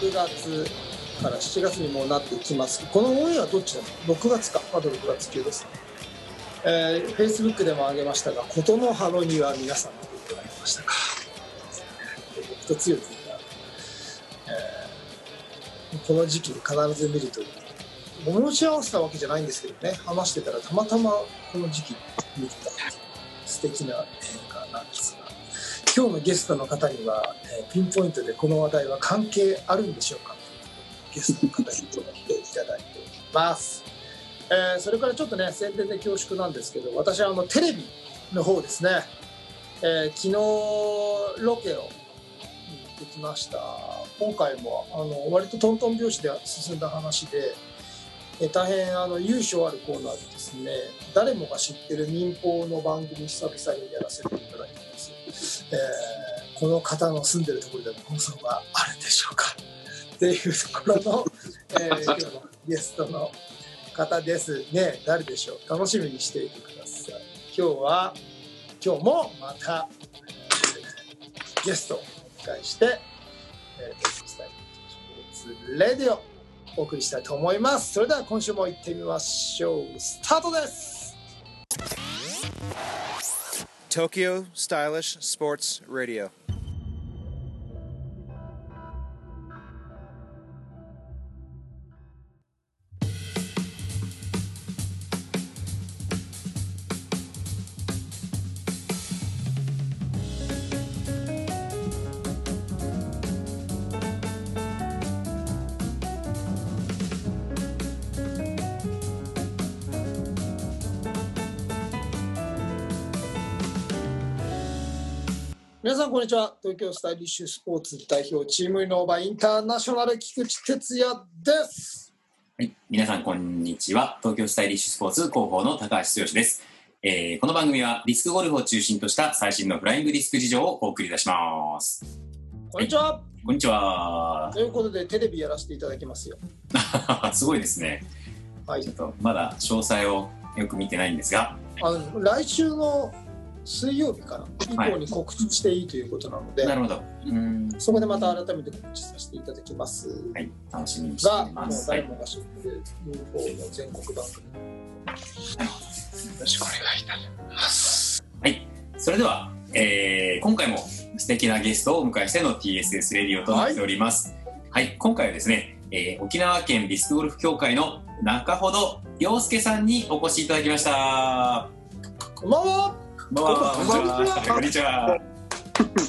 6月から7月にもなってきます。このオンエアどっちだ6月か。まだ6月中ですね。えー、Facebook でも上げましたが琴の葉の庭皆さん見ていただきましたか。僕と強くが、えー、この時期に必ず見るという。物持ち合わせたわけじゃないんですけどね。話してたらたまたまこの時期見てた。素敵な映画なんです今日のゲストの方には、えー、ピンポイントでこの話題は関係あるんでしょうか？ゲストの方に来ていただいております。えー、それからちょっとね宣伝で恐縮なんですけど私はあのテレビの方ですね、えー、昨日ロケを行ってきました。今回もあの割とトントン拍子で進んだ話で、えー、大変あの由緒あるコーナーでですね誰もが知ってる民放の番組久々にやらせていただいて、えー、この方の住んでるところでの放送があるんでしょうか？っていうところの、えー、今日のゲストの方ですね。誰でしょう？楽しみにしていてください。今日は今日もまた、えー、ゲストをお迎えして「えー、スタイルスポーツレディオ」お送りしたいと思います。それでは今週も行ってみましょう。スタートです！Tokyo Stylish Sports Radio ちは。東京スタイリッシュスポーツ代表チームイノーバインターナショナル菊池哲也です。はい。皆さんこんにちは。東京スタイリッシュスポーツ広報の高橋剛です、えー、この番組はディスクゴルフを中心とした最新のフライングディスク事情をお送りいたします。こんにちは、はい、こんにちは。ということでテレビやらせていただきますよ。すごいですね。はい。ちょっとまだ詳細をよく見てないんですが。あの来週の水曜日から以降に告知していいということなので、なるほどそこでまた改めて告知させていただきます。はい、楽しみにしてます。が、もう誰もが知っている UFO の全国番組。よろしくお願いいたします。はい、それでは、えー、今回も素敵なゲストをお迎えしての TSS レディオとなっております。はい、はい、今回はですね、えー、沖縄県ディスクゴルフ協会の中ほど洋介さんにお越しいただきました。こんばんは。こんばんは。こんにちは。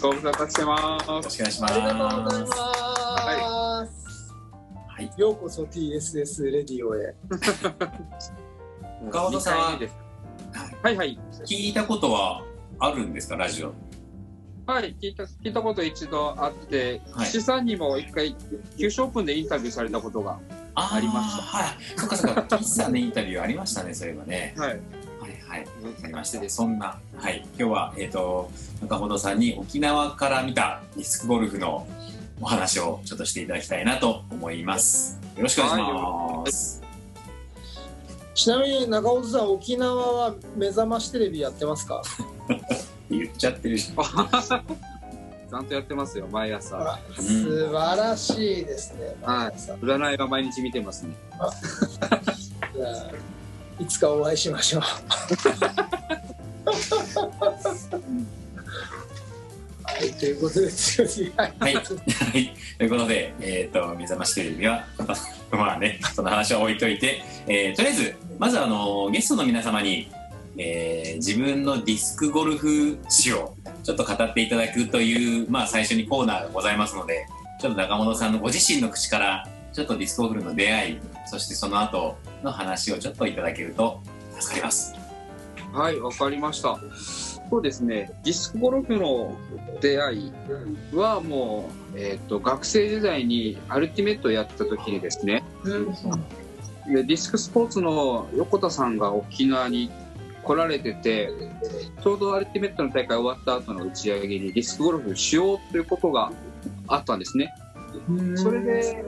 ご無沙汰してます。よろしくお願いします。ありがとうございます。はい。ようこそ TSS レディオへ。岡本さんは、はいはい。聞いたことはあるんですか、ラジオ。はい、聞いた聞いたこと一度あって、はい、岸さんにも一回、九州オープンでインタビューされたことがありました。はい、そっかそっか、岸さんのインタビューありましたね、そういえばね。はい。はい、わかりました。で、そんな、はい、今日は、えっ、ー、と、中本さんに沖縄から見たディスクゴルフのお話をちょっとしていただきたいなと思います。よろしくお願いします。ちなみに中本さん、沖縄は目覚ましテレビやってますか？言っちゃってるし。ちゃんとやってますよ、毎朝。素晴らしいですね。はい。占いは毎日見てますね。いつかお会いしましょう。はい、ということでは。い、はい、ということで、えっ、ー、と、目覚ましテレビは、まあね、その話は置いといて、えー、とりあえず、まずあの、ゲストの皆様に、えー、自分のディスクゴルフ史をちょっと語っていただくという、まあ最初にコーナーがございますので、ちょっと中本さんのご自身の口から、ちょっとディスクゴルフの出会い、そしてその後の話をちょっといただけると助かります。はい、わかりました。そうですね、ディスクゴルフの出会いはもう、えーと、学生時代にアルティメットをやった時にですね、うん、でディスクスポーツの横田さんが沖縄に来られててちょうどアルティメットの大会終わった後の打ち上げにディスクゴルフしようということがあったんですね。それで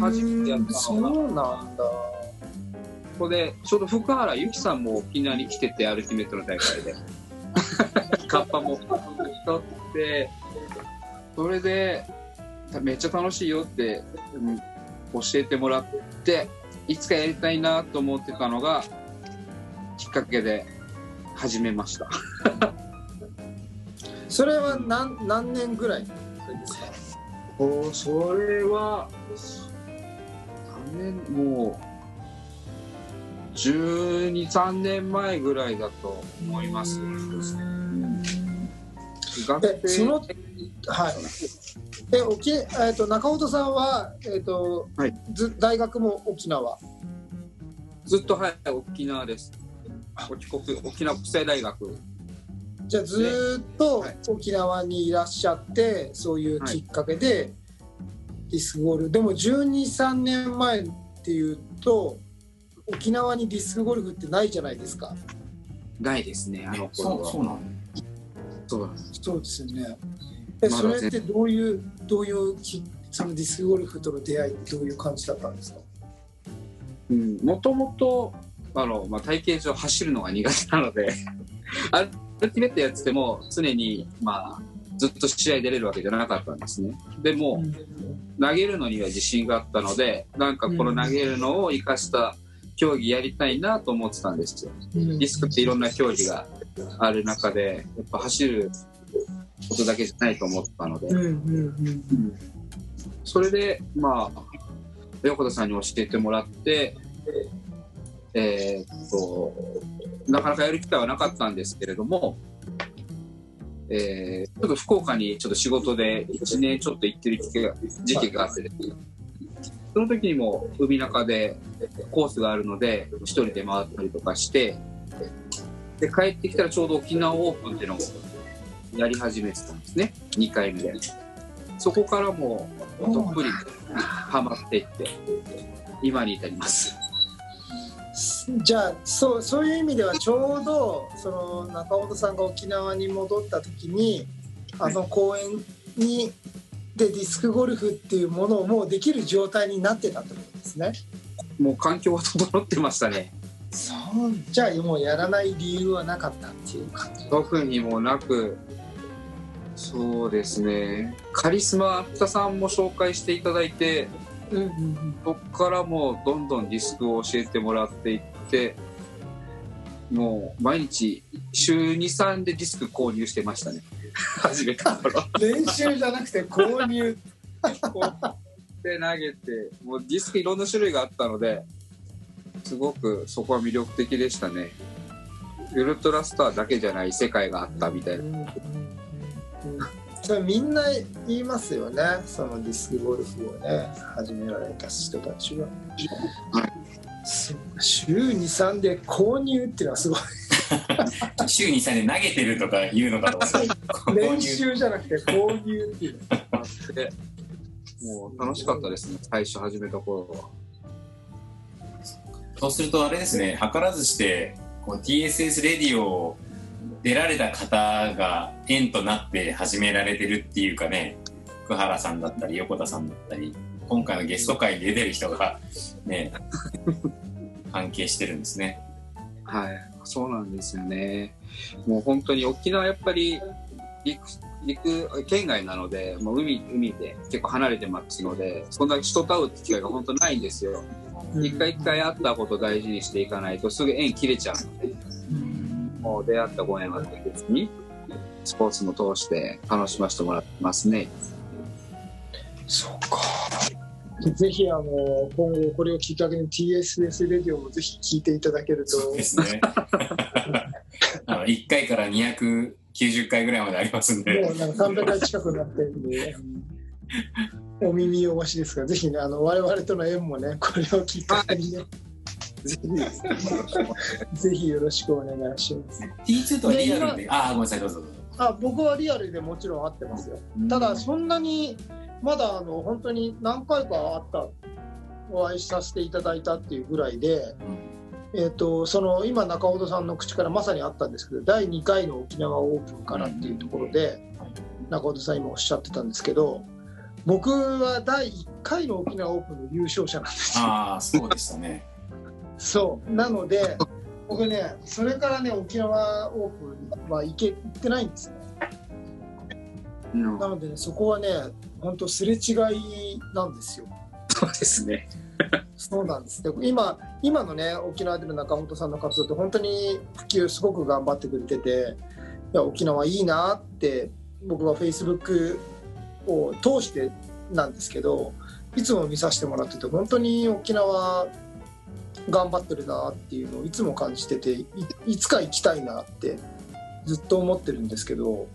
初めてやったのがそうなんだ。ここでちょうど福原由紀さんも沖縄に来ててアルティメットの大会で。カッパも取ってそれでめっちゃ楽しいよって、うん教えてもらっていつかやりたいなと思ってたのがきっかけで始めました。それは何何年ぐらい？おそれは何年もう123年前ぐらいだと思います。学えそのはい。え沖えっと中本さんは、えっとはい。ず大学も沖縄？ずっとはい沖縄です。沖国沖縄国際大学じゃあずーっとはい。沖縄にいらっしゃって、そういうきっかけでディスクゴルフ。でも123年前っていうと沖縄にディスクゴルフってないじゃないですか。ないですねあの頃そうはそうそうなんです。そうですよね。えそれってどういうどういうきそのディスクゴルフとの出会いってどういう感じだったんですか？うんもともとあの、まあ、体型上走るのが苦手なので アルティメットやってても常に、まあ、ずっと試合出れるわけじゃなかったんですね。でも、投げるのには自信があったのでなんかこの投げるのを生かした競技やりたいなと思ってたんですよ。うん。ディスクっていろんな競技がある中でやっぱ走ることだけじゃないと思ったので、うんうん。うん。それでまあ横田さんに教えてもらってえーっとなかなかやる機会はなかったんですけれども、えーちょっと福岡にちょっと仕事で1年ちょっと行ってる時期が時期があってその時にも海中でコースがあるので一人で回ったりとかしてで帰ってきたらちょうど沖縄オープンっていうのをやり始めてたんですね。2回目で。そこからもうどっぷりハマっていって今に至ります。じゃあそうそういう意味ではちょうどその中本さんが沖縄に戻った時にあの公園にでディスクゴルフっていうものをもうできる状態になってたってことですね。もう環境は整ってましたね。そう。じゃあもうやらない理由はなかったっていう感じ。特にもなくそうですね。カリスマ芥さんも紹介していただいてうんうんうん。そこからもうどんどんディスクを教えてもらっていってもう毎日週23でディスク購入してましたね。始めた頃。練習じゃなくて購入。で投げてもうディスクいろんな種類があったのですごくそこは魅力的でしたね。ウルトラスターだけじゃない世界があったみたいな。みんな言いますよね。そのディスクゴルフをね始められた人たちは。はい。そう週23で購入っていうのはすごい。週に3で投げてるとか言うのかと 練習じゃなくて購入っていうのあって。もう楽しかったですね最初始めた頃は。そうするとあれですね図らずしてこう TSS レディオを出られた方が縁となって始められてるっていうかね福原さんだったり横田さんだったり今回のゲスト会に出てる人がね関係してるんですね。はいそうなんですよね。もう本当に沖縄やっぱり陸陸県外なのでもう海海で結構離れてますのでそんな人と会う機会が本当ないんですよ。一回一回会ったことを大事にしていかないとすぐ縁切れちゃうので。もう出会ったご縁は大切にスポーツも通して楽しませてもらってますね。そうか ぜひあの今後これをきっかけに TSS レディオもぜひ聞いていただけると。そうですね。あの1回から290回ぐらいまでありますんで。もうなんか300回近くなってるんで、お耳汚しですが、ぜひね、あの我々との縁もね、これをきっかけにね、ぜひ。ぜひよろしくお願いします。T2 とはリアルで。ああごめんなさいどうぞあ僕はリアルでもちろん会ってますよ。ただ、そんなに、まだあの本当に何回か会った、お会いさせていただいたっていうぐらいで、えー、とその今、中本さんの口からまさにあったんですけど、第2回の沖縄オープンからっていうところで、中本さん、今おっしゃってたんですけど、僕は第1回の沖縄オープンの優勝者なんですよ。ああそうでしたね。そう。なので、僕ね、それからね、沖縄オープンは行け行ってないんですよ。うん。なのでねそこはね本当すれ違いなんですよそうですね。そうなんですで今今のね沖縄での中本さんの活動って本当に普及すごく頑張ってくれてていや沖縄いいなって僕はフェイスブックを通してなんですけどいつも見させてもらってて本当に沖縄頑張ってるなっていうのをいつも感じてていいつか行きたいなってずっと思ってるんですけど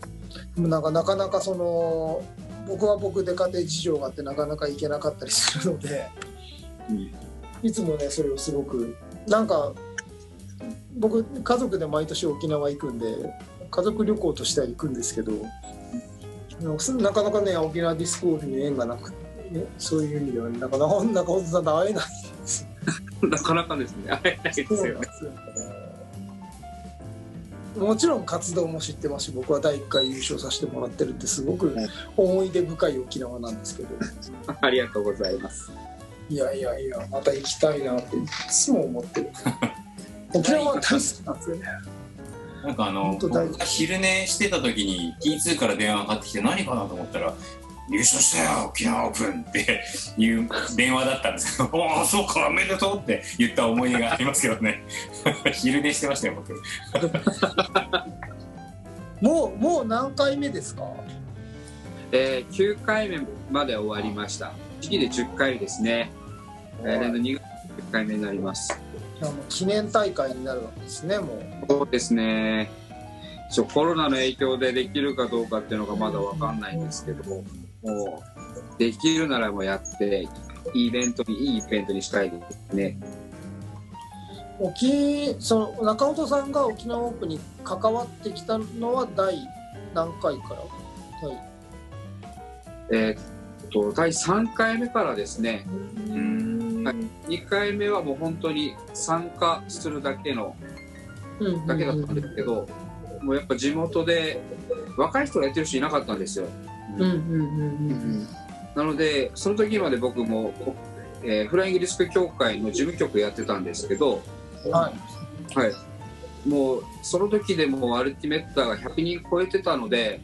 でもなんかなかなかその僕は僕で家庭事情があってなかなか行けなかったりするので。うんいつもねそれをすごくなんか僕家族で毎年沖縄行くんで家族旅行としては行くんですけどなかなかね沖縄ディスコールに縁がなくて、ね、そういう意味では、ね、なかなか中本さんと会えないんですよ なかなかですね。会えないですよね。もちろん活動も知ってますし僕は第1回優勝させてもらってるってすごく思い出深い沖縄なんですけど。ありがとうございます。いやいやいやまた行きたいなっていつも思ってる。沖縄は大好きなんですよね。なんかあの昼寝してた時に T2 から電話がかかってきて何かなと思ったら優勝したよ沖縄オープンっていう電話だったんですけどおおそうかおめでとうって言った思い出がありますけどね 昼寝してましたよ僕 もうもう何回目ですか？えー、9回目まで終わりました。次で10回ですね。来年の2月10回目になります。記念大会になるわけですねもうそうですね。そうコロナの影響でできるかどうかっていうのがまだわかんないんですけども、もうできるならもうやって、いいイベントに、いいイベントにしたいですね。沖その中本さんが沖縄オープンに関わってきたのは第何回から？第えーっと、第3回目からですね、うん。はい。2回目はもう本当に参加するだけの、うん。だけだったんですけど、もうやっぱ地元で若い人がやってる人いなかったんですよ。うんうんうんうん。なので、その時まで僕も、えーフライングディスク協会の事務局やってたんですけど、うんはい。はい、もうその時でもうアルティメッターが100人超えてたので、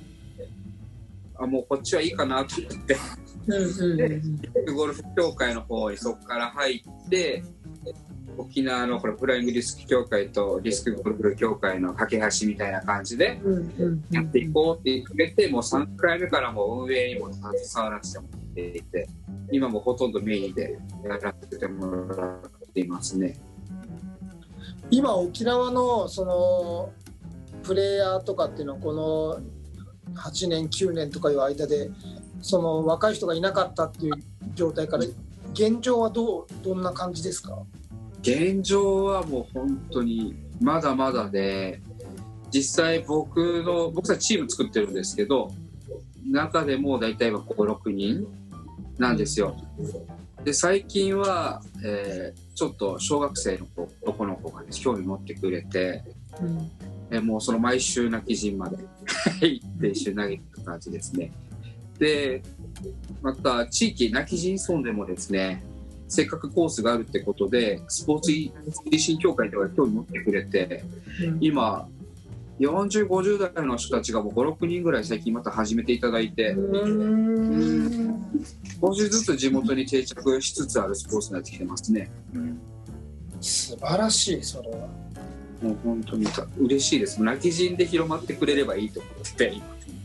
あもうこっちはいいかなと思って、うんうんうんゴルフ協会の方にそこから入って、沖縄のこれフライングディスク協会とディスクゴルフ協会の架け橋みたいな感じでやっていこうって言ってくれて、もう3回目からもう運営にも携わらせてもらっていて、今もほとんどメインでやらせてもらっていますね。今沖縄のそのプレイヤーとかっていうのはこの8年9年とかいう間でその若い人がいなかったっていう状態から現状はどうどんな感じですか？現状はもう本当にまだまだで実際僕の僕たちチーム作ってるんですけど中でも大体56人なんですよ。で最近は、えーちょっと小学生の子男の子が、ね、興味持ってくれて、うん。えーもうその毎週泣き陣まで 行って一緒に投げてる感じですね。でまた地域泣き陣村でもですねせっかくコースがあるってことでスポーツ推進協会とかが興味持ってくれて今4050代の人たちがもう56人ぐらい最近また始めていただいてうん。少しずつ地元に定着しつつあるスポーツになってきてますね。素晴らしいそれは。もう本当に嬉しいです。泣き陣で広まってくれればいいと思ってて。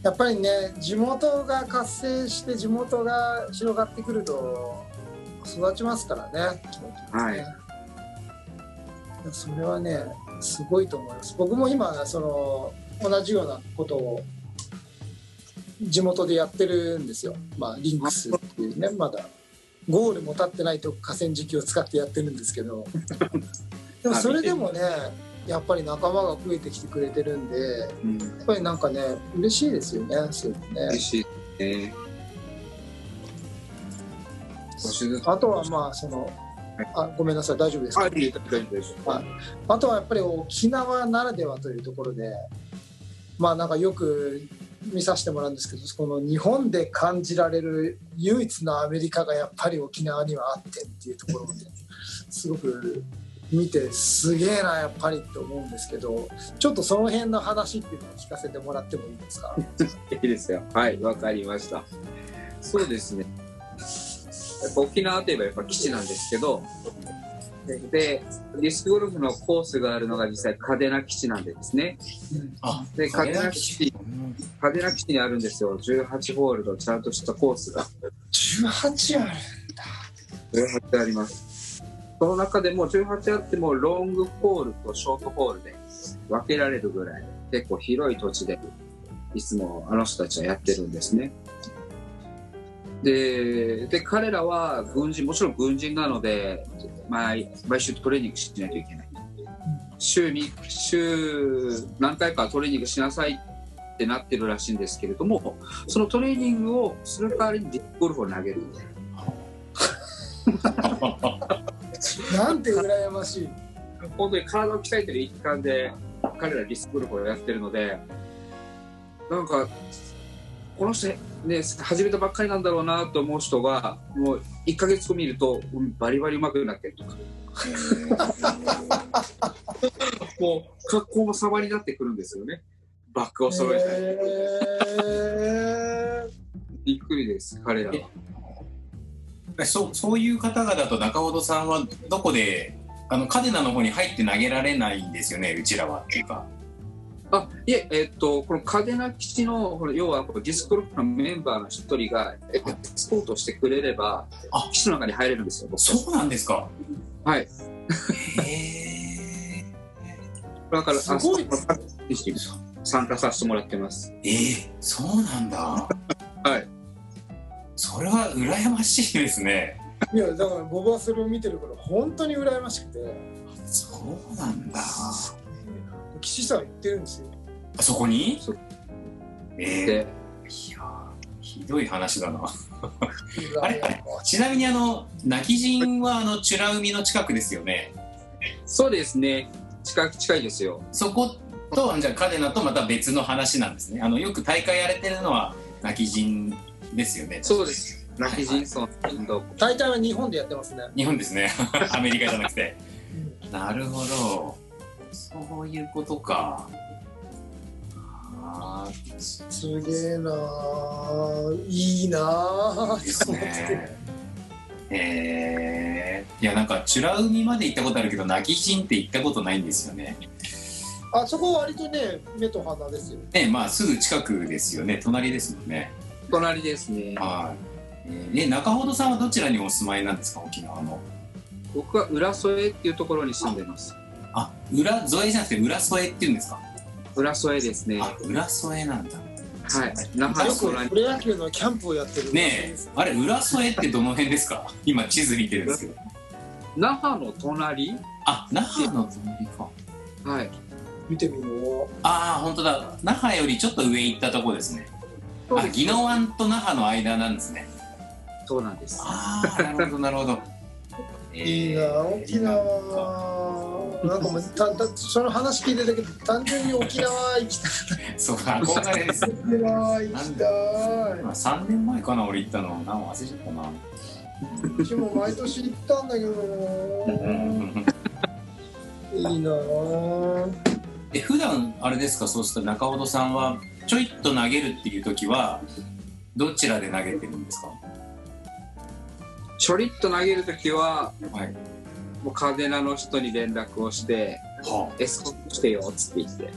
やっぱりね地元が活性して地元が広がってくると育ちますからねはい。それはねすごいと思います。僕も今その同じようなことを地元でやってるんですよ、まあ、リンクスっていうねまだ。ゴールも立ってないと河川敷を使ってやってるんですけど。でもそれでもねやっぱり仲間が増えてきてくれてるんでうん。やっぱりなんかね嬉しいですよねそういうのね。嬉しいねあとはまあそのあごめんなさい大丈夫ですか、あいい大丈夫ですはいあとはやっぱり沖縄ならではというところでまあなんかよく見させてもらうんですけどこの日本で感じられる唯一のアメリカがやっぱり沖縄にはあってっていうところで すごく見てすげえなやっぱりって思うんですけどちょっとその辺の話っていうのを聞かせてもらってもいいですか？いいですよ。はい、わかりました。そうですね。やっぱ沖縄といえばやっぱ基地なんですけど、で、ディスクゴルフのコースがあるのが実際嘉手納基地なんでですね。嘉手納基地、嘉手納基地にあるんですよ。18ホールのちゃんとしたコースが。18ある18あります。その中でも18あってもロングホールとショートホールで分けられるぐらい結構広い土地でいつもあの人たちはやってるんですね。で、で彼らは軍人、もちろん軍人なので毎毎週トレーニングしないといけない。週に、週何回かトレーニングしなさいってなってるらしいんですけれども、そのトレーニングをする代わりにディスクゴルフを投げる。なんて羨ましい本当に体を鍛えてる一環で彼らリスクゴルフをやってるのでなんかこの人ね始めたばっかりなんだろうなと思う人がもう1ヶ月後見るとうんバリバリ上手くなってるとか。もう格好も様になってくるんですよね。バッグを揃えて、えびっくりです彼らは。そうそういう方々と中本さんはどこであのカデナの方に入って投げられないんですよねうちらはっていうかあいえ、えっと、この嘉手納基地の、要はこのディスクゴルフのメンバーの一人が、エクスポートしてくれればあ、基地の中に入れるんですよ、僕。そうなんですか？はい。へだから、すごい。あそこ参加させてもらってます。えー、そうなんだ。はい。それは羨ましいですね。いやだから僕はそれを見てるから本当に羨ましくて。そうなんだ岸さん言ってるんですよ。あそこに？そう。えー、で、いやひどい話だな。あれちなみにあの泣き人はあの美ら海の近くですよね？そうですね。近く、近いですよ。そことじゃあカデナとまた別の話なんですね。あのよく大会やれてるのは泣き人ですよね。そうです。泣き人村インド。大体は日本でやってますね。日本ですね。アメリカじゃなくて。なるほどそういうことか。あーすげえなあいいなあですねえ。ー、いやなんか美ら海まで行ったことあるけど泣き人って行ったことないんですよね。あそこ割とね目と鼻ですよね。まあすぐ近くですよね。隣ですもんね。隣ですね。はい、えーね中本さんはどちらにお住まいなんですか沖縄の。僕は浦添っていうところに住んでます。あ裏添えじゃなくて裏添えっていうんですか？浦添ですね。あ裏添えなんだ。はい。那覇よくの隣プロ野球のキャンプをやってるねえ。あれ裏添えってどの辺ですか？今地図見てるんですけど。那覇の隣？あ那覇の隣か。はい。見てみよう。ああ本当だ。那覇よりちょっと上行ったとこですね。す宜野湾と那覇の間なんですね。そうなんです。ああなるほどなるほど。いいな沖縄なんかもうたたその話聞いてたけど単純に沖縄行きたい。そう憧れです沖縄行きたい。まあ3年前かな俺行ったの。なんか忘れちゃったなうちも毎年行ったんだけど。いいなあえ普段あれですかそうすると中本さんはちょいっと投げるっていう時はどちらで投げてるんですか？ちょりっと投げるときは、はいもう嘉手納の人に連絡をして、はエスコートしてよっつって言って。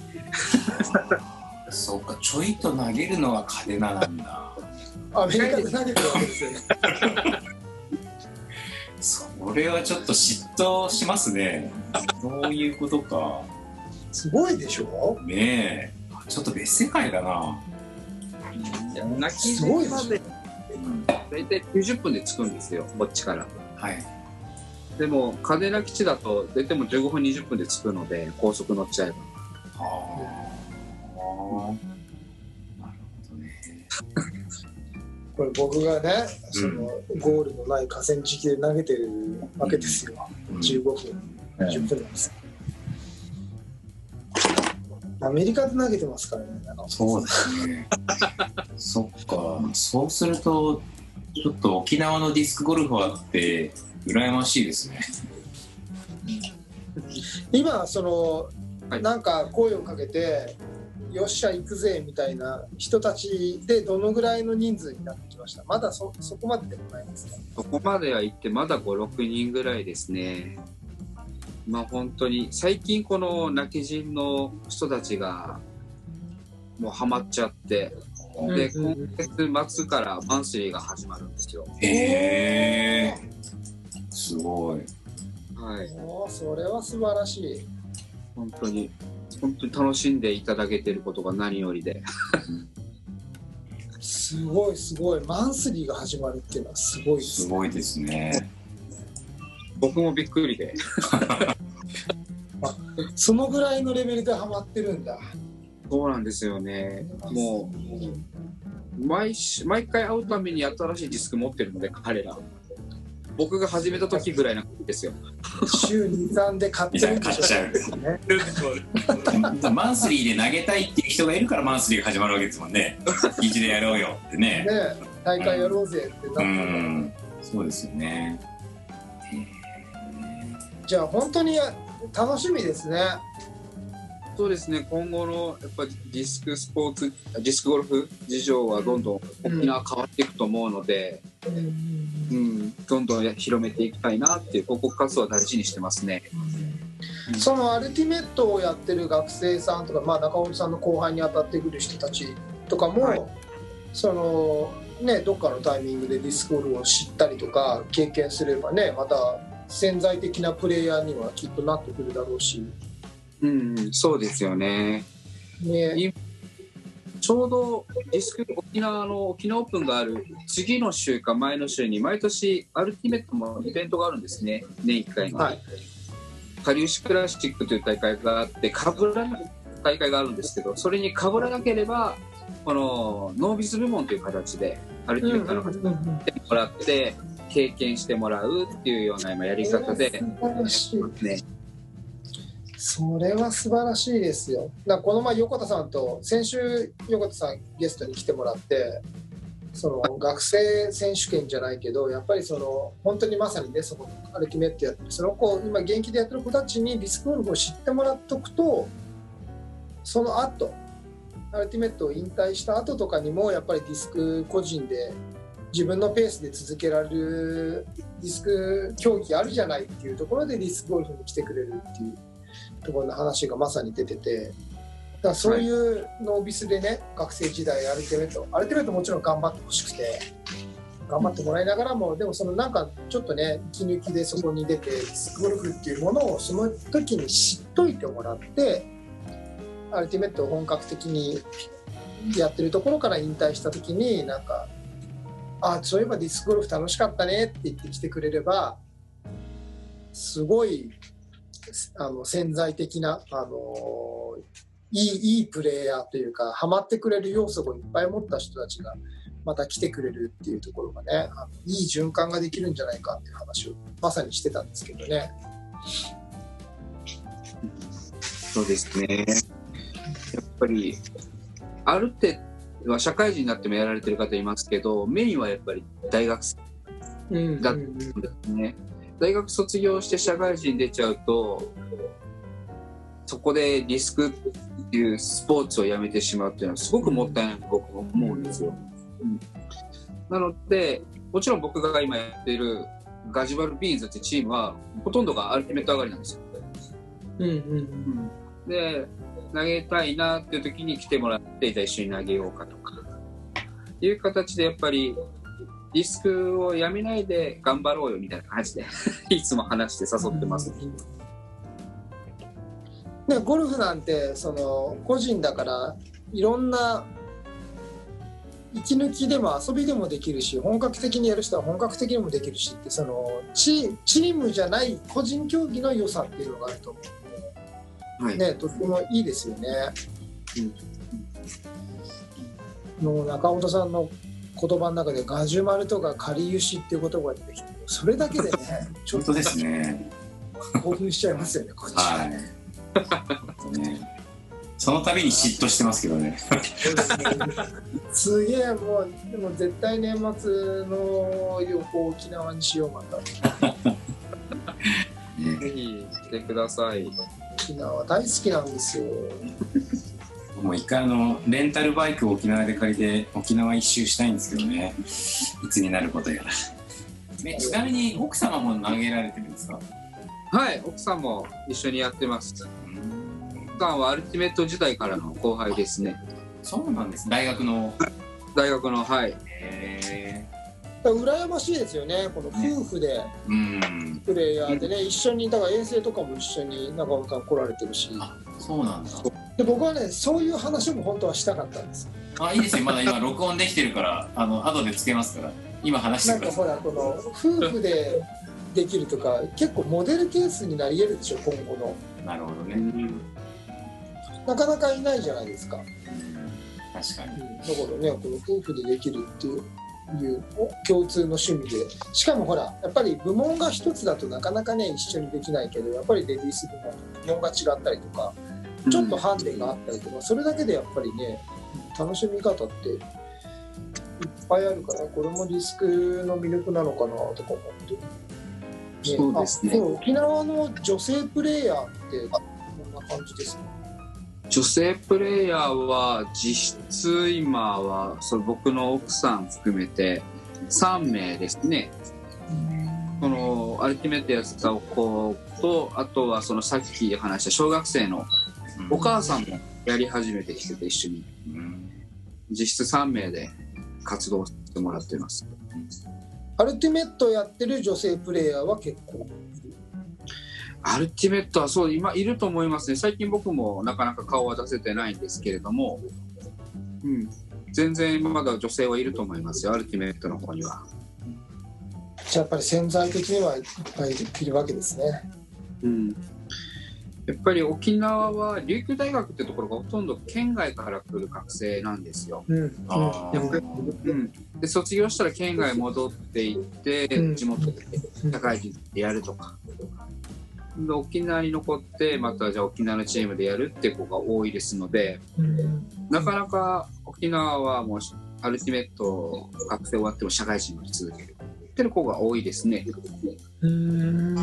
あそうかちょいと投げるのは嘉手納なんだ。アメリカで投げてるわけですよねそれはちょっと嫉妬しますね。そういうことか。すごいでしょ？ねえ。ちょっと別世界だな、泣きすごいですまで。大体90分で着くんですよ、こっちから。はいでも、嘉手納基地だと大体もう15分、20分で着くので、高速乗っちゃえば。ああなるほどね。これ僕がねそのゴールのない河川敷で投げてるわけですよ、うん。15分10分なんです、アメリカで投げてますからねあのそうですね。そっか。そうするとちょっと沖縄のディスクゴルファーって羨ましいですね。今その、はい。なんか声をかけてよっしゃ行くぜみたいな人たちでどのぐらいの人数になってきました？まだそそこまででもないですね。そこまでは行ってまだ56人ぐらいですね。まあ本当に最近この泣き人の人たちがもうハマっちゃってで今月末からマンスリーが始まるんですよ。へえすごい。はい。おーそれは素晴らしい。本当に。本当に楽しんでいただけてることが何よりで。すごいすごい。マンスリーが始まるっていうのはすごいですすごいですね。僕もびっくりで。そのぐらいのレベルでハマってるんだ。そうなんですよね。もう毎週毎回会うために新しいディスク持ってるので彼ら僕が始めた時ぐらいなんですよ。週23で買ってるんでしょ買っちゃうねマンスリーで投げたいっていう人がいるからマンスリーが始まるわけですもんね。一でやろうよってね。ね大会やろうぜってなったうのん。そうですよね。じゃあ本当に楽しみですね。そうですね。今後のやっぱりディスクスポーツディスクゴルフ事情はどんどん沖縄変わっていくと思うので、うんどんどん広めていきたいなっていう広告活動は大事にしてますね。そのアルティメットをやってる学生さんとか、まあ、中尾さんの後輩に当たってくる人たちとかも、はい。そのね、どっかのタイミングでディスクゴルフを知ったりとか経験すればねまた潜在的なプレイヤーにはきっとなってくるだろうし、うん、うん、そうですよね。ね、ちょうどディスク沖縄の沖縄オープンがある次の週か前の週に毎年アルティメットもイベントがあるんですね。年1回の、はい。かりゆしクラシックという大会があってかぶらない大会があるんですけどそれにかぶらなければこのノービス部門という形でアルティメットの方に来てもらって経験してもらうっていうような今やり方でねそれは素晴らしいですよ。だからこの前横田さんと先週横田さんゲストに来てもらってその学生選手権じゃないけどやっぱりその本当にまさにねそのアルティメットやってるその子今現役でやってる子たちにディスクゴルフを知ってもらっておくとその後アルティメットを引退した後とかにもやっぱりディスク個人で自分のペースで続けられるディスク競技あるじゃないっていうところでディスクゴルフに来てくれるっていうところの話がまさに出ててだからそういうノービスでね、学生時代アルティメットアルティメットもちろん頑張ってほしくて頑張ってもらいながらもでもそのなんかちょっとね息抜きでそこに出てスクゴルフっていうものをその時に知っといてもらってアルティメットを本格的にやってるところから引退した時になんかあそういえばディスクゴルフ楽しかったねって言ってきてくれればすごいあの潜在的な、あのいいいいプレイヤーというかハマってくれる要素をいっぱい持った人たちがまた来てくれるっていうところがねあのいい循環ができるんじゃないかっていう話をまさにしてたんですけどね。そうですね。やっぱり、ある程度は社会人になってもやられてる方いますけど、メインはやっぱり大学生うんだんですね。大学卒業して社会人出ちゃうと、そこでディスクっていうスポーツをやめてしまうっていうのはすごくもったいないと僕は思うんですよ。うんなので、もちろん僕が今やっているガジュバルビーンズってチームは、ほとんどがアルティメット上がりなんですよ。うんうんで投げたいなっていう時に来てもらってじゃあ一緒に投げようかとかいう形でやっぱりディスクをやめないで頑張ろうよみたいな感じで いつも話して誘ってます、ね、ゴルフなんてその個人だからいろんな息抜きでも遊びでもできるし本格的にやる人は本格的にもできるしってそのチチームじゃない個人競技の良さっていうのがあると思うはい。ね、とてもいいですよね。の中本さんの言葉の中でガジュマルとかカリユシっていう言葉が出てきてそれだけでね ちょっとですね興奮しちゃいますよねこっちははいね。ねその度に嫉妬してますけどねすげえもうでも絶対年末の旅行沖縄にしようまた。ね ね。ぜひ来てください。沖縄大好きなんですよ。もう一回あのレンタルバイクを沖縄で借りて沖縄一周したいんですけどね。いつになることやら。えちなみに奥様も投げられてるんですか？はい、奥さんも一緒にやってます。奥さんはアルティメット時代からの後輩ですね。そうなんです。大学の？大学の、はい。へだから羨ましいですよね、この夫婦でーうん。プレイヤーでね、一緒に、だから遠征とかも一緒に中尾さん来られてるし、あ、そうなんだ。で僕はね、そういう話も本当はしたかったんです。あ、いいですよ。まだ今録音できてるから、あの後でつけますから。今話しなんかてください。ほらこの夫婦でできるとか結構モデルケースになり得るでしょ今後のなるほどね。うんなかなかいないじゃないですか、うん確かに。だからねこの夫婦でできるっていういう共通の趣味でしかもほらやっぱり部門が一つだとなかなかね一緒にできないけどやっぱりレディース部門部門が違ったりとかちょっとハンデがあったりとか、それだけでやっぱりね楽しみ方っていっぱいあるからこれもディスクの魅力なのかなとか思って。そうですね沖縄の女性プレイヤーってこんな感じですね。女性プレイヤーは実質今はその僕の奥さん含めて3名ですね。このアルティメットやってた子とあとはそのさっき話した小学生のお母さんもやり始めてきてて一緒にうん実質3名で活動してもらってます。アルティメットやってる女性プレイヤーは結構。アルティメットはそう今いると思いますね最近僕もなかなか顔は出せてないんですけれども、うん、全然まだ女性はいると思いますよアルティメットの方には。じゃあやっぱり潜在的にはいっぱいいるわけですね。うん、やっぱり沖縄は琉球大学ってところがほとんど県外から来る学生なんですよ。で卒業したら県外戻っていって、うん。地元で社会人でやるとか。で沖縄に残ってまたじゃあ沖縄のチームでやるって子が多いですのでうん。なかなか沖縄はもうアルティメット学生終わっても社会人に続ける。ってる子が多いですね。うん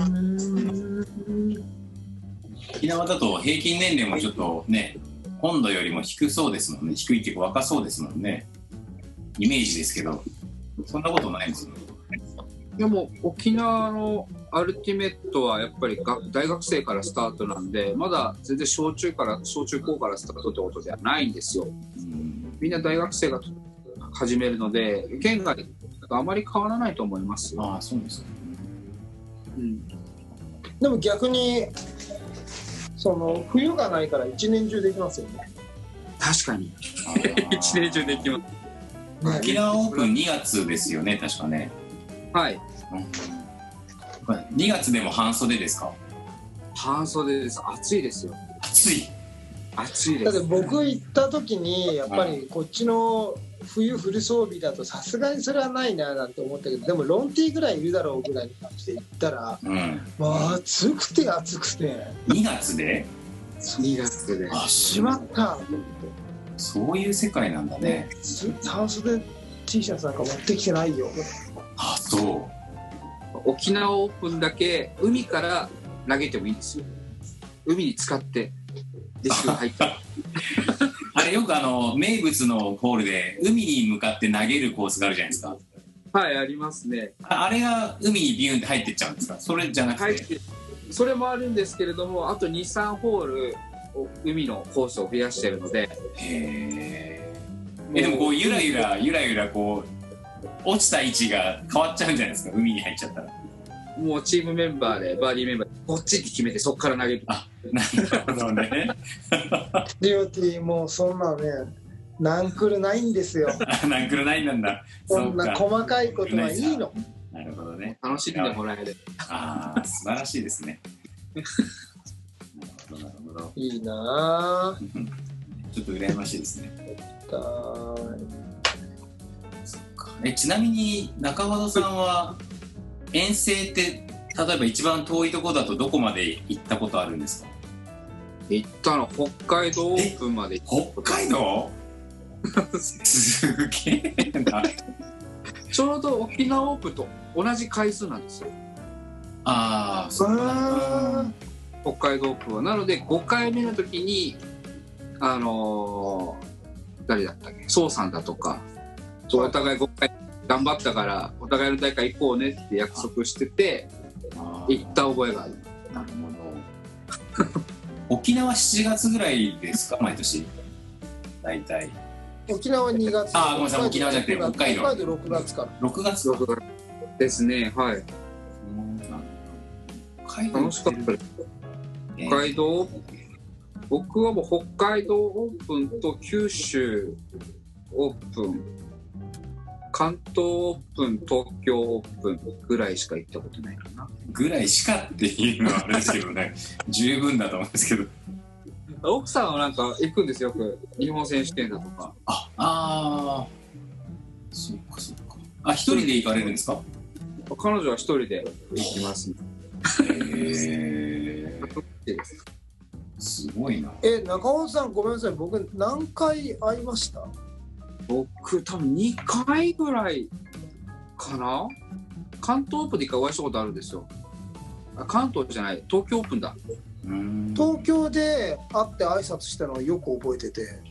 沖縄だと平均年齢もちょっとね、本土よりも低そうですもんね。低いっていうか若そうですもんね。イメージですけど、そんなことないんですよ。でも沖縄のアルティメットはやっぱりが大学生からスタートなんでまだ全然小中から小中高からスタートってことではないんですようんみんな大学生が始めるので県外とあまり変わらないと思いますよ、ああ、そうですか。うん、でも逆にその冬がないから一年中できますよね。確かに。一年中できます。沖縄オープン2月ですよね、確かね。はい。うん、2月でも半袖ですか？半袖です。暑いですよ。暑い。暑いでだってす僕行った時にやっぱりこっちの冬フル装備だとさすがにそれはないななんて思ったけどでもロンティーぐらいいるだろうぐらいに感じで行ったらうん。まあ暑くて暑くて。2月で？2月であ、しまった。そういう世界なんだね。す半袖 T シャツなんか持ってきてないよ。あ、そ沖縄オープンだけ海から投げてもいいんですよ。海に使ってディスクが入って。う。あれよくあの、名物のホールで海に向かって投げるコースがあるじゃないですか。はいありますね。ああれが海にビューンって入ってっちゃうんですか？それじゃなくて。それもあるんですけれどもあと23ホール海のコースを増やしてるので。へー。えでもこうゆらゆらゆらゆらこう落ちた位置が変わっちゃうんじゃないですか？海に入っちゃったら。もうチームメンバーでバーディーメンバーでこっちって決めてそこから投げるなるほどね。DOT もうそんなねナンクルないんですよ。あなんくるないんなんだそんな細かいことはいいの。なるほどね。楽しんでもらえる。ああ素晴らしいですね。なるほどなるほど。いいな ちょっと羨ましいですね。えちなみに中和さんは遠征って例えば一番遠いところだとどこまで行ったことあるんですか？行ったの北海道オープンまで行った北海道？すげえな。ちょうど沖縄オープンと同じ回数なんですよ。ああそうあ北海道オープンは。なので5回目の時にあのー誰だったっけ？宋さんだとか。お互い5回頑張ったからお互いの大会行こうねって約束してて行った覚えがある。なるほど沖縄7月ぐらいですか？毎年。大体。沖縄2月。あーごめんなさい。沖縄じゃなくて北海道。北海道。6月から。6月6月ですね。はい。北海道。楽しかったです。えー。北海道？僕はもう北海道オープンと九州オープン関東オープン東京オープンぐらいしか行ったことないかな。ぐらいしかっていうのはあれですけどね。十分だと思うんですけど。奥さんはなんか行くんですよよく。日本選手権だとか。ああー。そっかそっか。あ一人で行かれるんですか？彼女は一人で行きます、へえ すごいな。え中尾さんごめんなさい。僕何回会いました？僕多分2回ぐらいかな？関東オープンで一回お会いしたことあるんですよ。あ関東じゃない。東京オープンだ。うん。東京で会って挨拶したのをよく覚えてて。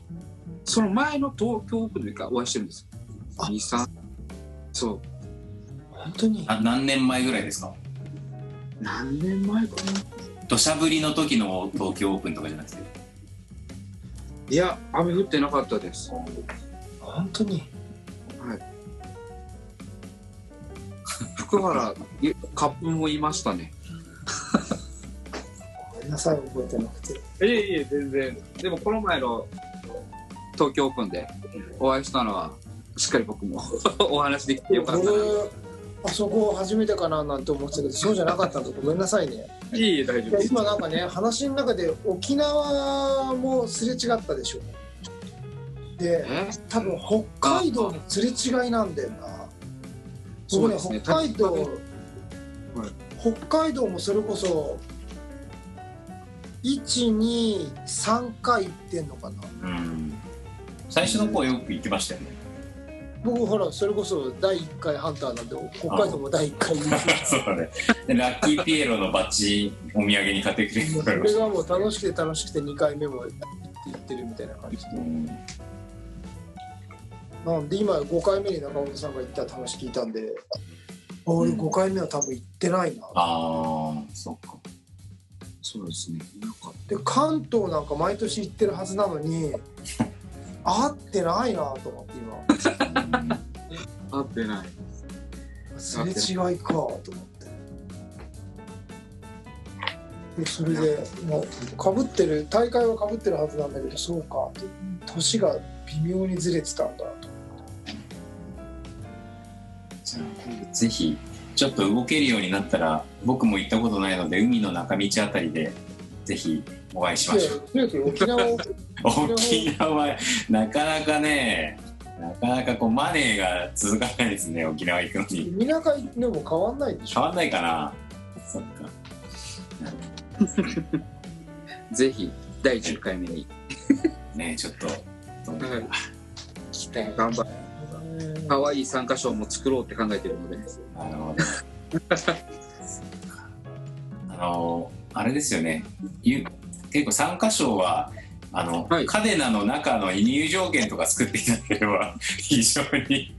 その前の東京オープンで一回お会いしてるんです。あ。23そう。本当に？あ何年前ぐらいですか？何年前かな？土砂降りの時の東京オープンとかじゃなくて。いや雨降ってなかったです本当に？福原いカップもいましたね。ごめんなさい覚えてなくて。いえいえ全然。でもこの前の東京オープンでお会いしたのはしっかり僕も お話できてよかったな。僕あそこ初めてかななんて思ってたけどそうじゃなかったんでごめんなさいね。いえいえ大丈夫です。今なんかね話の中で沖縄もすれ違ったでしょでえ？多分北海道もすれ違いなんだよな。そうね。北海道、はい北海道もそれこそ123回行ってんのかな。うん。最初の方よく行ってましたよね。僕ほらそれこそ第1回ハンターなんで北海道も第1回そうだね。でラッキーピエロのバッジお土産に買ってくれもうそるれがもう楽しくて楽しくて2回目も行って行ってるみたいな感じで。うんなんで今5回目に中本さんが行ったって話聞いたんであ俺5回目は多分行ってないな、ああそっか。そうですね。で関東なんか毎年行ってるはずなのに 会ってないなと思って今。合ってない。すれ違いかと思って。でそれでもうかぶってる大会はかぶってるはずなんだけどそうか年が微妙にずれてたんだとぜひちょっと動けるようになったら僕も行ったことないので海の中道あたりでぜひお会いしましょう。沖縄。を沖縄なかなかねなかなかこうマネーが続かないですね沖縄行くのに。みなかでも変わんないでしょ。変わんないかな。そっか。ぜひ第10回目に。ねちょっとどうにか。はい。頑張る可愛い参加賞も作ろうって考えてるので。なるほど。あのあれですよね。ゆ結構参加賞はあの、はい。カデナの中の入場券とか作っていただければ非常に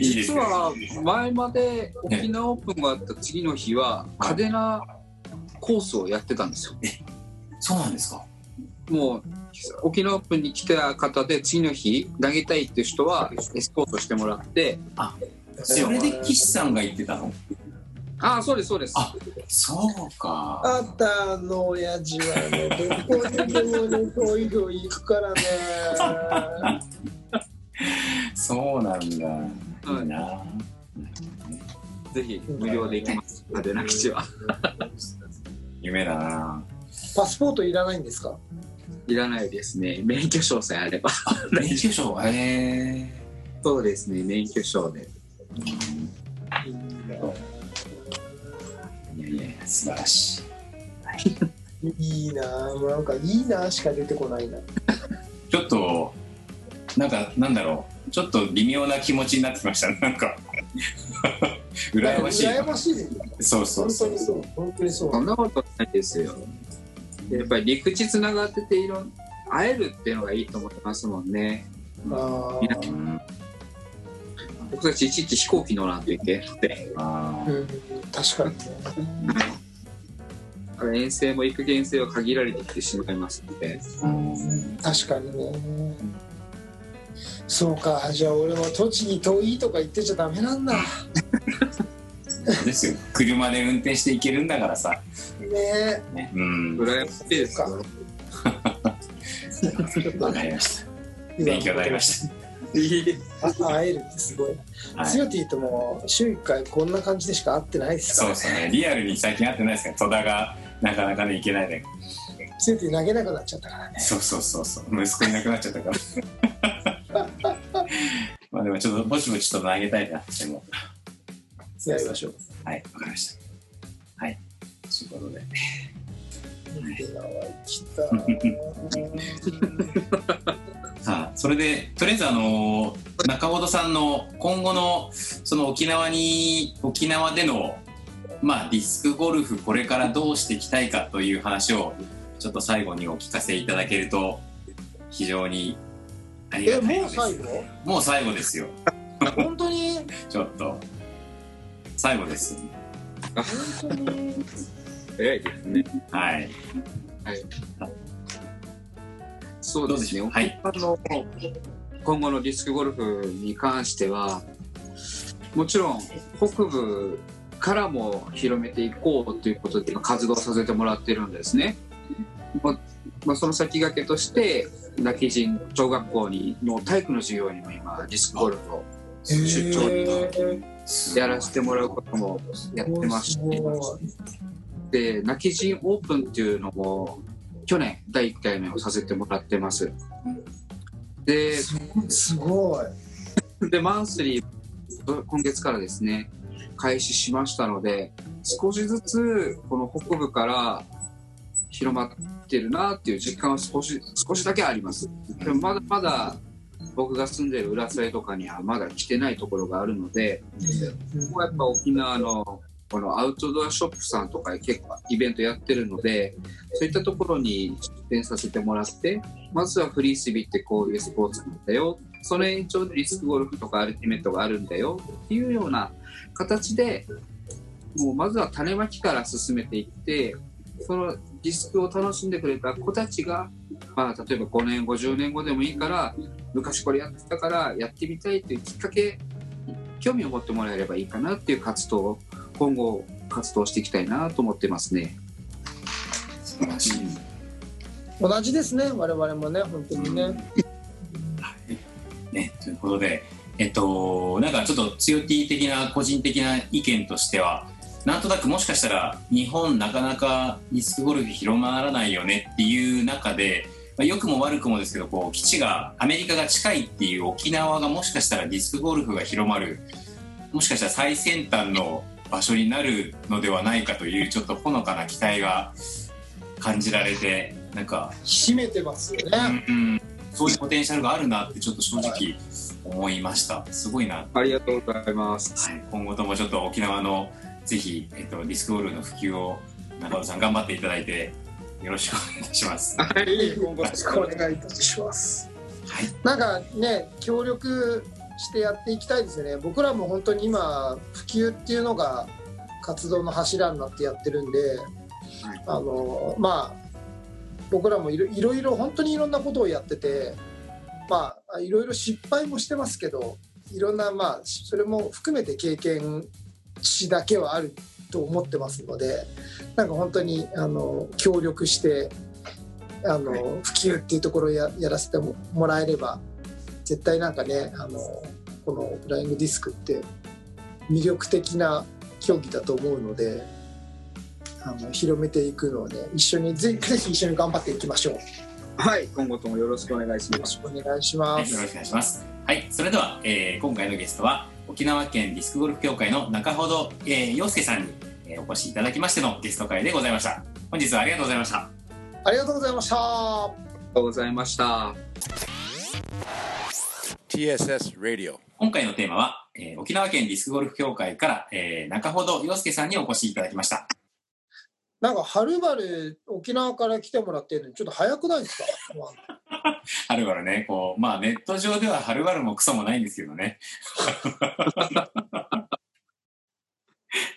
いいですね実は前まで沖縄オープンがあった次の日は嘉手納コースをやってたんですよ。そうなんですか？もう沖縄オープンに来た方で次の日投げたいっていう人はエスコートしてもらって。それで岸さんが言ってたの？ああそうですそうです。あそうか。あんたの親父はね、どこにでもね、そういうの行くからね。そうなんだ、い、はい。いな。ぜひ無料で行きます。嘉手納基地は夢だな。パスポートいらないんですか？いらないですね。免許証さえあれば。免許証？へえそうですね。免許証で。いやいやいや素晴らしい。いいなぁ、もうなんかいいなぁしか出てこないな。ちょっとなんかなんだろう。ちょっと微妙な気持ちになってきましたなんか。羨ましい。羨ましい。そうそう本そう。当にそう。本当にそう。そんなことないですよ。やっぱり陸地つながってていろん会えるっていうのがいいと思ってますもんね。あ僕たちいちいち飛行機乗らんといけなくて。あー。うん確かに。ねだから遠征も行く遠征は限られてきてしまいますので。確かにね。そうか。じゃあ俺も栃木遠いとか言ってちゃダメなんだ ですよ。車で運転して行けるんだからさ、えね、うん。羨ましいですよ。わかりました。勉強になりました。あ会えるってすごい。な、はい。ツヨティとも週1回こんな感じでしか会ってないですから。そうですね。リアルに最近会ってないですから。戸田がなかなかね行けないで。ツヨティ投げなくなっちゃったからね。そうそうそうそう。息子いなくなっちゃったから。まあでもちょっとぼちぼちと投げたいなでもやりましょうはいわかりました。はい。ということで。さあそれでとりあえずあの中本さんの今後のその沖縄に沖縄でのまあディスクゴルフこれからどうしていきたいかという話をちょっと最後にお聞かせいただけると非常にありえがたいです。もう最後？もう最後ですよ。本当に？ちょっと最後です。早いですね。はい。そうですね。はい。沖縄の今後のディスクゴルフに関しては、もちろん北部からも広めていこうということで今活動させてもらってるんですね。まあまあ、その先駆けとして、泣き人小学校にの体育の授業にも今ディスクゴルフを出張にへやらせてもらうこともやってまして、で、泣き人オープンっていうのも去年第1回目をさせてもらってます。で、すごいで、マンスリー、今月からですね、開始しましたので、少しずつこの北部から広まってるなっていう実感は少し、少しだけあります。でもまだまだ僕が住んでる浦添とかにはまだ来てないところがあるので、ここはやっぱ沖縄のこのアウトドアショップさんとか結構イベントやってるので、そういったところに出展させてもらって、まずはフリースビーってこういうスポーツなんだよ。その延長でリスクゴルフとかアルティメットがあるんだよっていうような形で、もうまずは種まきから進めていって、そのディスクを楽しんでくれた子たちが、まあ、例えば5年後、10年後でもいいから、昔これやってたからやってみたいというきっかけ、興味を持ってもらえればいいかなっていう活動を今後活動していきたいなと思ってますね。素晴らしい。同じですね我々もね本当にね。ね、ということで、えっと、なんかちょっと強 T 的な個人的な意見としては、なんとなくもしかしたら日本なかなかディスクゴルフ広まらないよねっていう中で、まあ、良くも悪くもですけどこう基地がアメリカが近いっていう沖縄がもしかしたらディスクゴルフが広まるもしかしたら最先端の場所になるのではないかというちょっとほのかな期待が感じられてなんか秘めてますよね、うん、そういうポテンシャルがあるなってちょっと正直思いました。すごいな。ありがとうございます。はい、今後ともちょっと沖縄のぜひ、えっと、ディスクゴルフの普及を中尾さん頑張っていただいてよろしくお願いします。はい、よろしくお願いいたします。はい、なんかね協力してやっていきたいですよね。僕らも本当に今普及っていうのが活動の柱になってやってるんで、あのまあ僕らもいろいろいろ本当にいろんなことをやっててまあいろいろ失敗もしてますけどいろんなまあそれも含めて経験値だけはあると思ってますのでなんか本当にあの協力してあの、普及っていうところをややらせてももらえれば絶対なんかねあのこのフライングディスクって魅力的な競技だと思うのであの広めていくのをね一緒にぜぜひ一緒に頑張っていきましょう。よはい、今後ともよろしくお願いします。ろしくお願いしはい、ます、よろしくお願いします。はい、それでは、えー今回のゲストは沖縄県ディスクゴルフ協会の中ほど、えー、陽介さんに、えーお越しいただきましてのゲスト会でございました。本日はありがとうございました。ありがとうございましたありがとうございました。TSS Radio. 今回のテーマは、えー沖縄県ディスクゴルフ協会から、えー中ほど洋介さんにお越しいただきました。なんか、はるばる沖縄から来てもらってるのに、ちょっと早くないですか？はるばるね、こう、まあネット上でははるばるもクソもないんですけどね。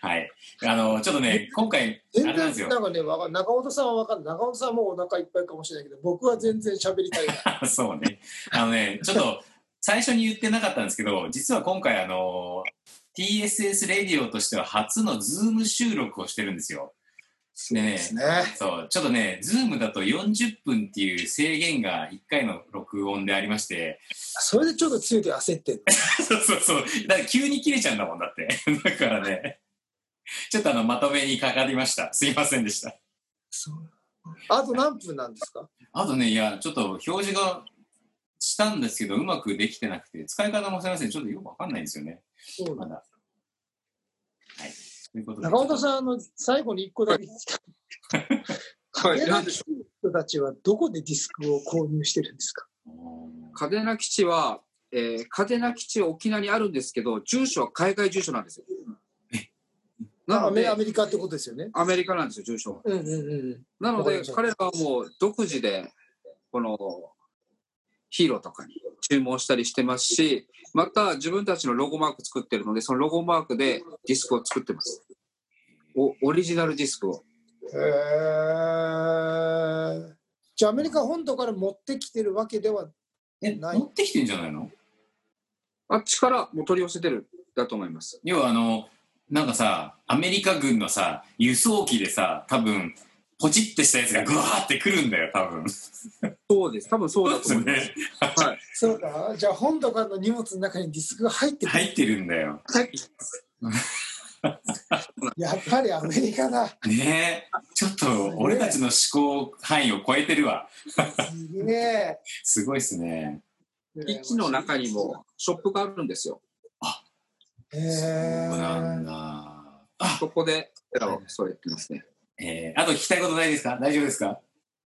はい。あの、ちょっとね、今回、あ全。然なんかね、わかん中本さんはわかんない。中本さんはもうお腹いっぱいかもしれないけど、僕は全然喋りたいな。そうね。あのね、ちょっと、最初に言ってなかったんですけど、実は今回、あの、TSS レディオとしては初の Zoom 収録をしてるんですよ。ですね。そう、ちょっとね、 Zoom だと40分っていう制限が1回の録音でありまして、それでちょっと強いて焦って そうそうそう。だから急に切れちゃうんだもんだって。だからね、ちょっとあの、まとめにかかりました。すいませんでした。そうあと何分なんですか？あとね、いや、ちょっと表示がしたんですけど、うまくできてなくて、使い方もすいません。ちょっとよくわかんないんですよね。そうなんだ。ということで。中本さん、あの、最後に一個だけ。はい、家ななんでしょ人たちはどこでディスクを購入してるんですか？嘉手納基地は、えー、嘉手納基地は沖縄にあるんですけど、住所は海外住所なんですよ。なのでアメリカってことですよね。アメリカなんですよ、住所は。うんうんうん。なので彼らはもう独自で、この、ヒーローとかに注文したりしてますし、また自分たちのロゴマーク作ってるので、そのロゴマークでディスクを作ってます。おオリジナルディスクを。へーじゃあアメリカ本土から持ってきてるわけではえ、ない？持ってきてんじゃないの？あっちからもう取り寄せてるだと思います。要はあの、なんかさ、アメリカ軍のさ、輸送機でさ、多分、ポチッてしたやつがグワーってくるんだよ、多分。そうです。多分そうだと思います。ね。はい。そうかじゃあ本土からの荷物の中にディスクが入ってくる、入ってるんだよ。やっぱりアメリカだねえ。ちょっと、俺たちの思考範囲を超えてるわ。すげえすごいっすね。基地の中にもショップがあるんですよ。へそうなんーだ。あ、そこで、そうやってますね。えー、あと聞きたいことないですか？大丈夫ですか？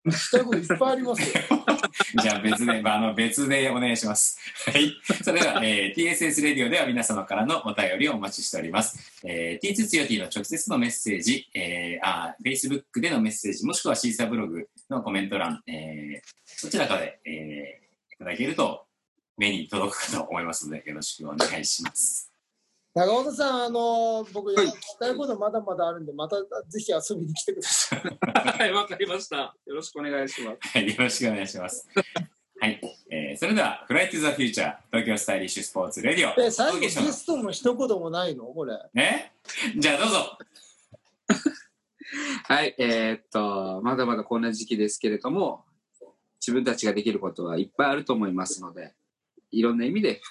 聞きたいこといっぱいありますよ じゃあ別で、まあ、あの別でお願いします。はい。それでは、えー TSS レディオでは皆様からのお便りをお待ちしております。えー、T2 つよ T の直接のメッセージ、えー、あ、Facebook でのメッセージ、もしくはシーサーブログのコメント欄、えー、そちらからで、えー、いただけると目に届くかと思いますので、よろしくお願いします。長本さんあの僕はい聞きたいことまだまだあるんでまたぜひ遊びに来てくださいはい、わかりました。よろしくお願いします。はい、よろしくお願いします。はい。えー、それでは、フライトゥザフューチャー、東京スタイリッシュスポーツレディオ。で最後ゲストの一言もないの？これね？じゃあどうぞ。はい、えーっと、まだまだこんな時期ですけれども、自分たちができることはいっぱいあると思いますので、いろんな意味で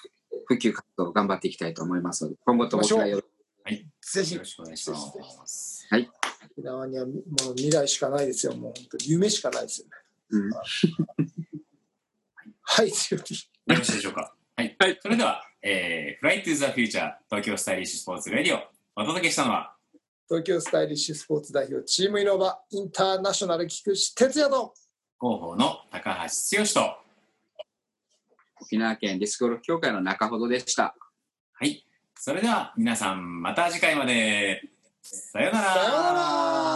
普及活動を頑張っていきたいと思いますので、今後ともお願いよろぜひよろしくお願い。します。沖縄にはもう未来しかないですよ。もう本当に夢しかないですよね。うん。はい。強気よろしい。でしょうか。はい。はい。それでは、えー、フライトゥザフューチャー、東京スタイリッシュスポーツレディオ、お届けしたのは、東京スタイリッシュスポーツ代表チームイノバインターナショナル菊池哲也と。広報の高橋剛と、沖縄県ディスクゴルフ協会の中ほどでした。はい。それでは、皆さん、また次回まで。さようなら。さようなら